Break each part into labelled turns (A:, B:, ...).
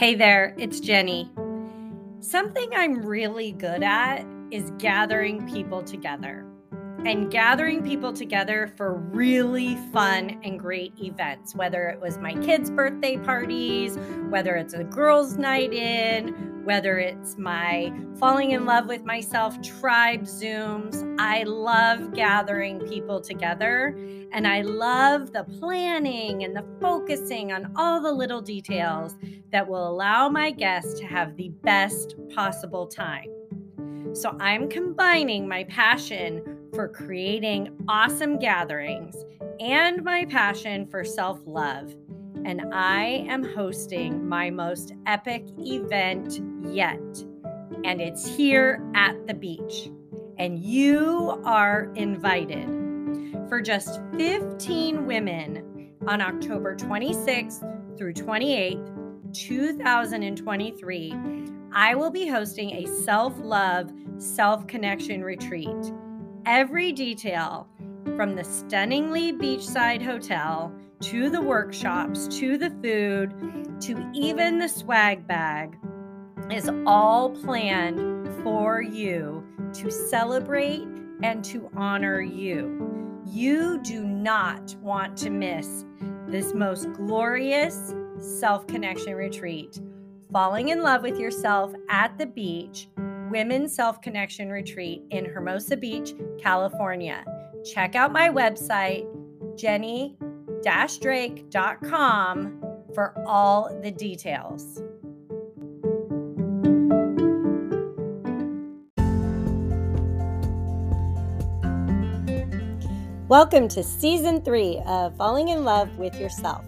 A: Hey there, it's Jenny. Something I'm really good at is gathering people together and gathering people together for really fun and great events, whether it was my kids' birthday parties, whether it's a girls' night in, whether it's my falling in love with myself tribe Zooms. I love gathering people together and I love the planning and the focusing on all the little details that will allow my guests to have the best possible time. So I'm combining my passion for creating awesome gatherings and my passion for self love and I am hosting my most epic event yet. And it's here at the beach. And you are invited. For just 15 women on October 26th through 28th, 2023, I will be hosting a self love, self connection retreat. Every detail from the stunningly beachside hotel to the workshops, to the food, to even the swag bag is all planned for you to celebrate and to honor you. You do not want to miss this most glorious self connection retreat. Falling in love with yourself at the beach, Women's Self Connection Retreat in Hermosa Beach, California. Check out my website, Jenny drake.com for all the details. Welcome to season three of Falling in Love with Yourself.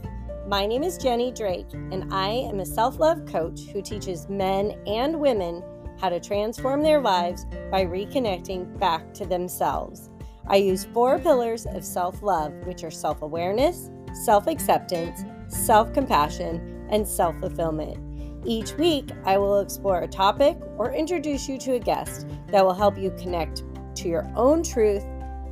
A: My name is Jenny Drake, and I am a self love coach who teaches men and women how to transform their lives by reconnecting back to themselves. I use four pillars of self love, which are self awareness, self acceptance, self compassion, and self fulfillment. Each week, I will explore a topic or introduce you to a guest that will help you connect to your own truth,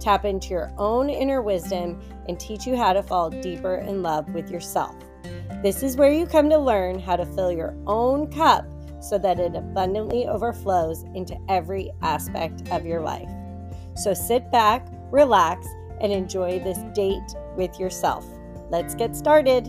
A: tap into your own inner wisdom, and teach you how to fall deeper in love with yourself. This is where you come to learn how to fill your own cup so that it abundantly overflows into every aspect of your life. So sit back, relax, and enjoy this date with yourself. Let's get started.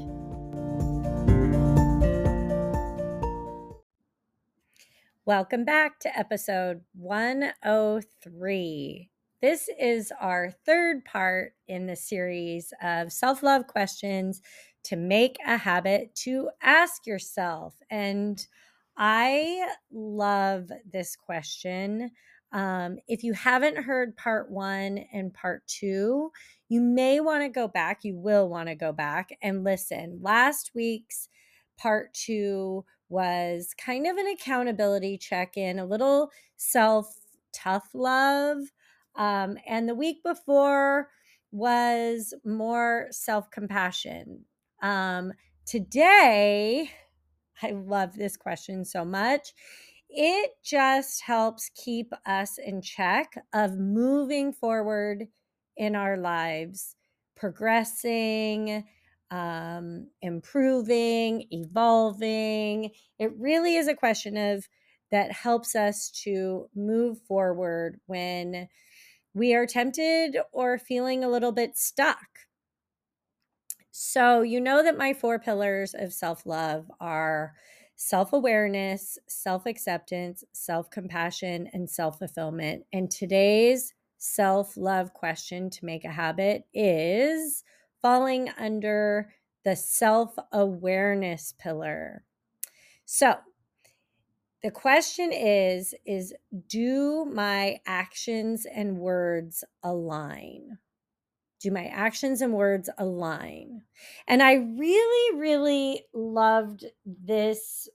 A: Welcome back to episode 103. This is our third part in the series of self love questions to make a habit to ask yourself. And I love this question um, if you haven't heard part one and part two, you may want to go back. You will want to go back and listen. Last week's part two was kind of an accountability check in, a little self tough love. Um, and the week before was more self compassion. Um, today, I love this question so much it just helps keep us in check of moving forward in our lives, progressing, um, improving, evolving. It really is a question of that helps us to move forward when we are tempted or feeling a little bit stuck. So, you know that my four pillars of self love are self awareness, self acceptance, self compassion, and self fulfillment. And today's self love question to make a habit is falling under the self awareness pillar. So, the question is is do my actions and words align? Do my actions and words align? And I really, really loved this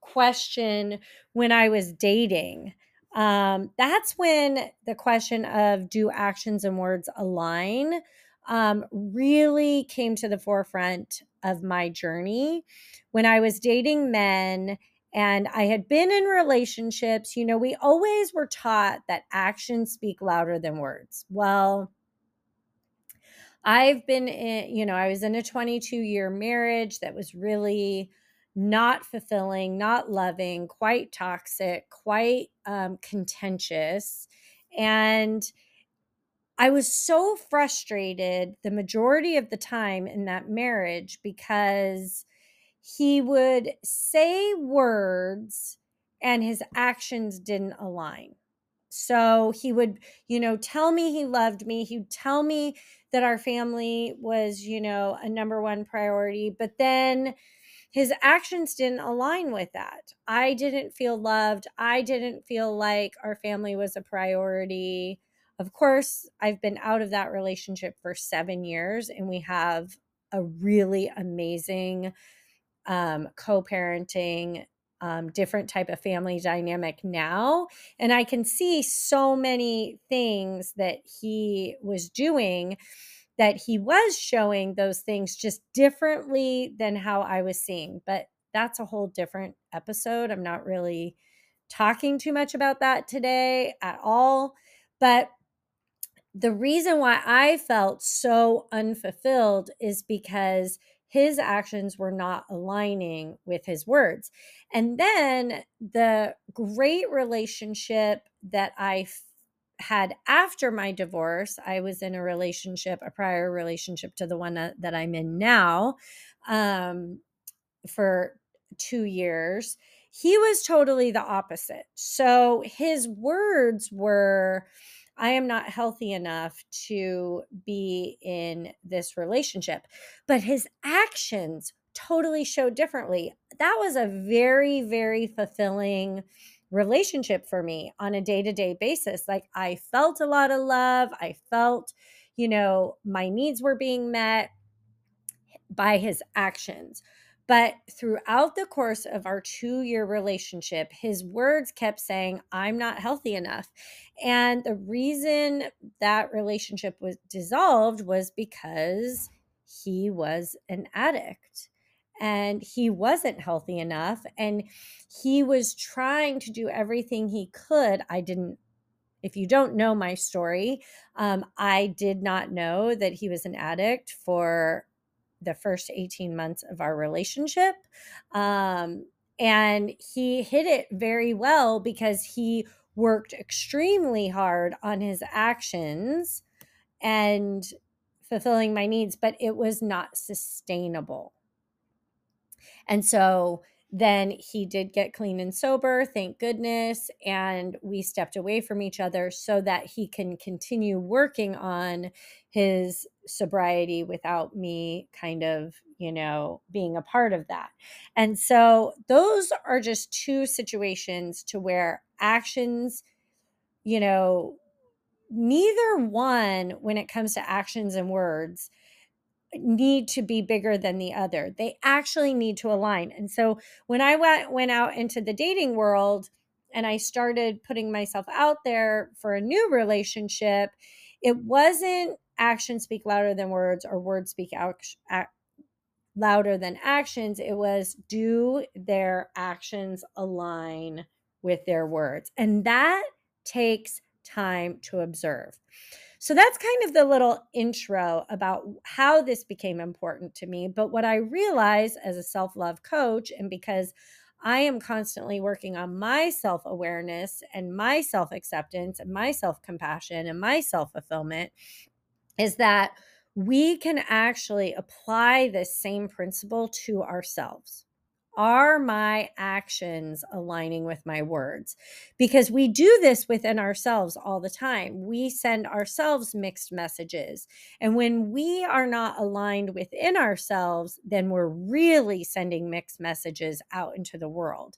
A: question when I was dating. Um, that's when the question of do actions and words align um, really came to the forefront of my journey. When I was dating men and I had been in relationships, you know, we always were taught that actions speak louder than words. Well, I've been in, you know, I was in a 22 year marriage that was really not fulfilling, not loving, quite toxic, quite um, contentious. And I was so frustrated the majority of the time in that marriage because he would say words and his actions didn't align. So he would, you know, tell me he loved me. He'd tell me that our family was, you know, a number one priority. But then his actions didn't align with that. I didn't feel loved. I didn't feel like our family was a priority. Of course, I've been out of that relationship for seven years, and we have a really amazing um, co-parenting um, different type of family dynamic now and i can see so many things that he was doing that he was showing those things just differently than how i was seeing but that's a whole different episode. I'm not really talking too much about that today at all but the reason why i felt so unfulfilled is because his actions were not aligning with his words. And then the great relationship that I f- had after my divorce, I was in a relationship, a prior relationship to the one that, that I'm in now, um, for two years. He was totally the opposite. So his words were, I am not healthy enough to be in this relationship. But his actions totally showed differently. That was a very, very fulfilling relationship for me on a day to day basis. Like I felt a lot of love. I felt, you know, my needs were being met by his actions. But throughout the course of our two year relationship, his words kept saying, I'm not healthy enough. And the reason that relationship was dissolved was because he was an addict and he wasn't healthy enough. And he was trying to do everything he could. I didn't if you don't know my story, um, I did not know that he was an addict for the first 18 months of our relationship. Um, and he hit it very well because he worked extremely hard on his actions and fulfilling my needs, but it was not sustainable. And so then he did get clean and sober, thank goodness. And we stepped away from each other so that he can continue working on his sobriety without me kind of, you know, being a part of that. And so those are just two situations to where actions, you know, neither one, when it comes to actions and words, need to be bigger than the other. They actually need to align. And so when I went went out into the dating world and I started putting myself out there for a new relationship, it wasn't actions speak louder than words or words speak out, act, louder than actions. It was do their actions align with their words? And that takes time to observe. So that's kind of the little intro about how this became important to me. But what I realize as a self love coach, and because I am constantly working on my self awareness and my self acceptance and my self compassion and my self fulfillment, is that we can actually apply this same principle to ourselves. Are my actions aligning with my words? Because we do this within ourselves all the time. We send ourselves mixed messages. And when we are not aligned within ourselves, then we're really sending mixed messages out into the world.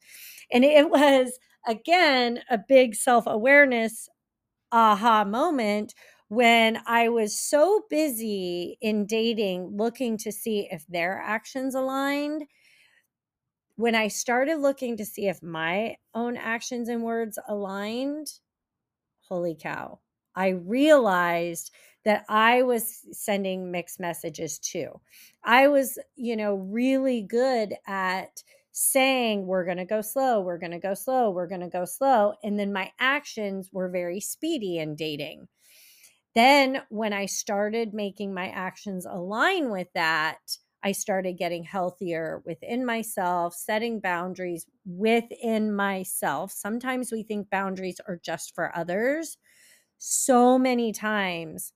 A: And it was, again, a big self awareness aha moment when I was so busy in dating, looking to see if their actions aligned when I started looking to see if my own actions and words aligned, holy cow, I realized that I was sending mixed messages too. I was, you know, really good at saying, we're going to go slow, we're going to go slow, we're going to go slow. And then my actions were very speedy in dating. Then when I started making my actions align with that, I started getting healthier within myself, setting boundaries within myself. Sometimes we think boundaries are just for others. So many times,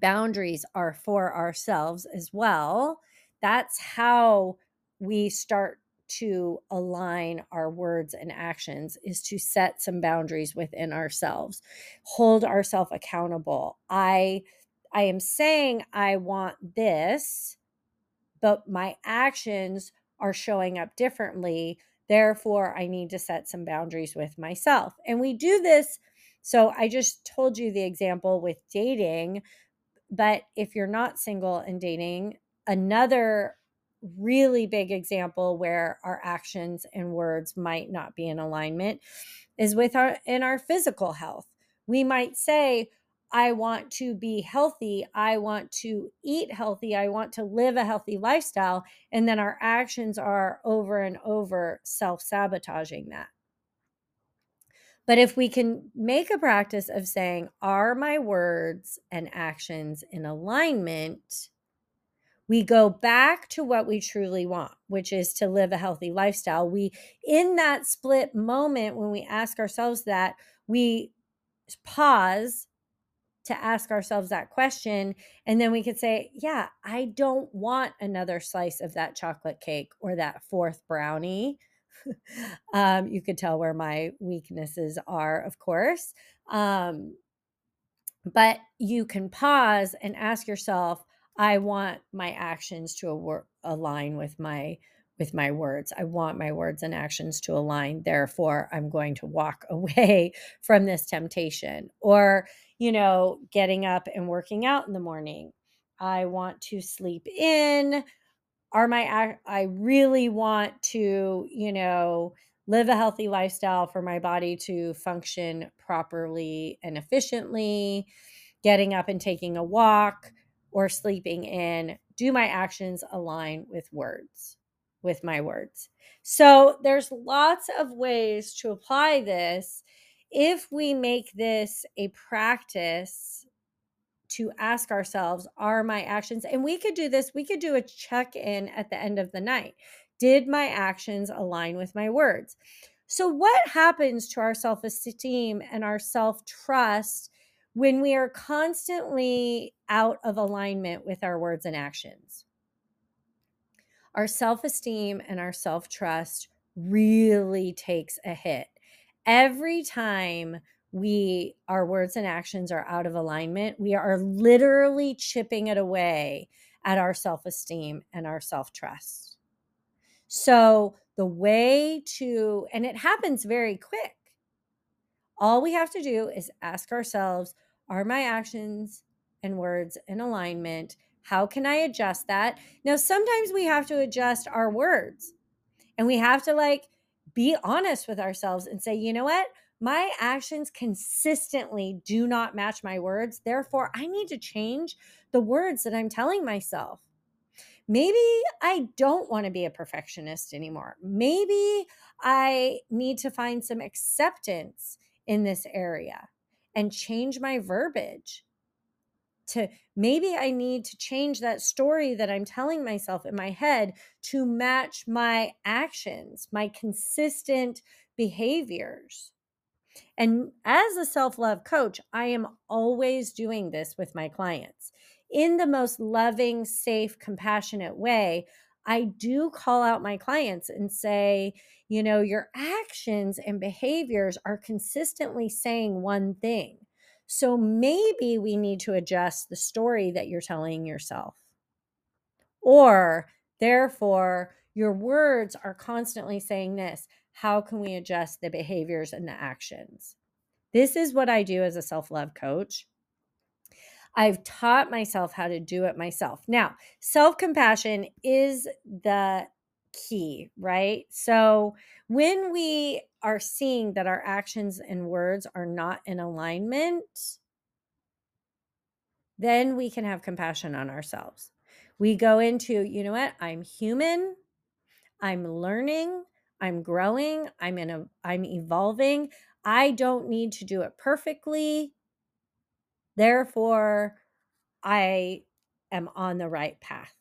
A: boundaries are for ourselves as well. That's how we start to align our words and actions is to set some boundaries within ourselves hold ourselves accountable i i am saying i want this but my actions are showing up differently therefore i need to set some boundaries with myself and we do this so i just told you the example with dating but if you're not single and dating another really big example where our actions and words might not be in alignment is with our in our physical health. We might say I want to be healthy, I want to eat healthy, I want to live a healthy lifestyle and then our actions are over and over self-sabotaging that. But if we can make a practice of saying, Are my words and actions in alignment? we go back to what we truly want, which is to live a healthy lifestyle. We, in that split moment, when we ask ourselves that, we pause to ask ourselves that question. And then we could say, Yeah, I don't want another slice of that chocolate cake or that fourth brownie. um, you could tell where my weaknesses are, of course. Um, but you can pause and ask yourself, I want my actions to align with my with my words. I want my words and actions to align. Therefore, I'm going to walk away from this temptation. Or, you know, getting up and working out in the morning. I want to sleep in. Are my I really want to, you know, live a healthy lifestyle for my body to function properly and efficiently. Getting up and taking a walk or sleeping in, do my actions align with words, with my words? So there's lots of ways to apply this if we make this a practice to ask ourselves, are my actions, and we could do this, we could do a check in at the end of the night. Did my actions align with my words? So, what happens to our self esteem and our self trust when we are constantly out of alignment with our words and actions. Our self esteem and our self trust really takes a hit. Every time we our words and actions are out of alignment, we are literally chipping it away at our self esteem and our self trust. So, the way to, and it happens very quick. All we have to do is ask ourselves, are my actions and words in alignment? How can I adjust that? Now, sometimes we have to adjust our words and we have to like be honest with ourselves and say, you know what? My actions consistently do not match my words. Therefore, I need to change the words that I'm telling myself. Maybe I don't want to be a perfectionist anymore. Maybe I need to find some acceptance in this area and change my verbiage to maybe I need to change that story that I'm telling myself in my head to match my actions, my consistent behaviors. And as a self love coach, I am always doing this with my clients in the most loving, safe, compassionate way. I do call out my clients and say, you know, your actions and behaviors are consistently saying one thing. So maybe we need to adjust the story that you're telling yourself. Or, therefore, your words are constantly saying this. How can we adjust the behaviors and the actions? This is what I do as a self love coach. I've taught myself how to do it myself. Now, self compassion is the key, right? So when we are seeing that our actions and words are not in alignment, then we can have compassion on ourselves. We go into, you know what? I'm human. I'm learning. I'm growing. I'm in a I'm evolving. I don't need to do it perfectly. Therefore, I am on the right path.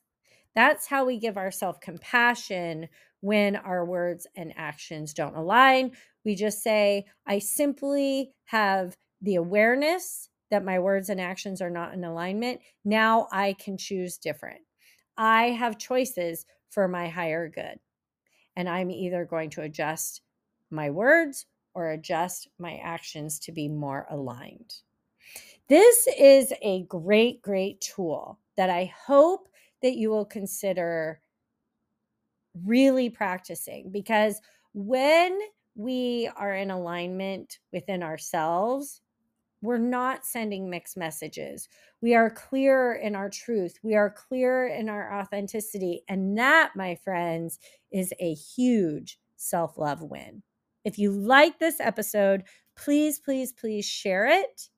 A: That's how we give ourselves compassion when our words and actions don't align. We just say, I simply have the awareness that my words and actions are not in alignment. Now I can choose different. I have choices for my higher good. And I'm either going to adjust my words or adjust my actions to be more aligned. This is a great, great tool that I hope that you will consider really practicing because when we are in alignment within ourselves, we're not sending mixed messages. We are clear in our truth. We are clear in our authenticity. And that, my friends, is a huge self love win. If you like this episode, please, please, please share it.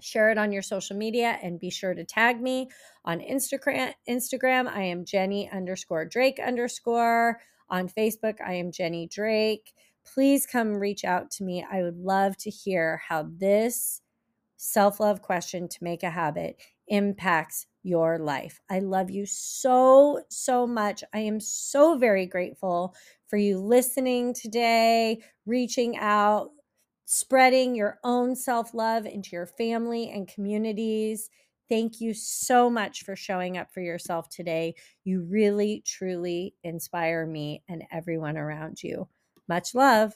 A: Share it on your social media and be sure to tag me on Instagram. Instagram, I am Jenny underscore Drake underscore. On Facebook, I am Jenny Drake please come reach out to me. I would love to hear how this self love question to make a habit impacts your life. I love you so, so much. I am so very grateful for you listening today, reaching out, spreading your own self love into your family and communities. Thank you so much for showing up for yourself today. You really, truly inspire me and everyone around you. Much love.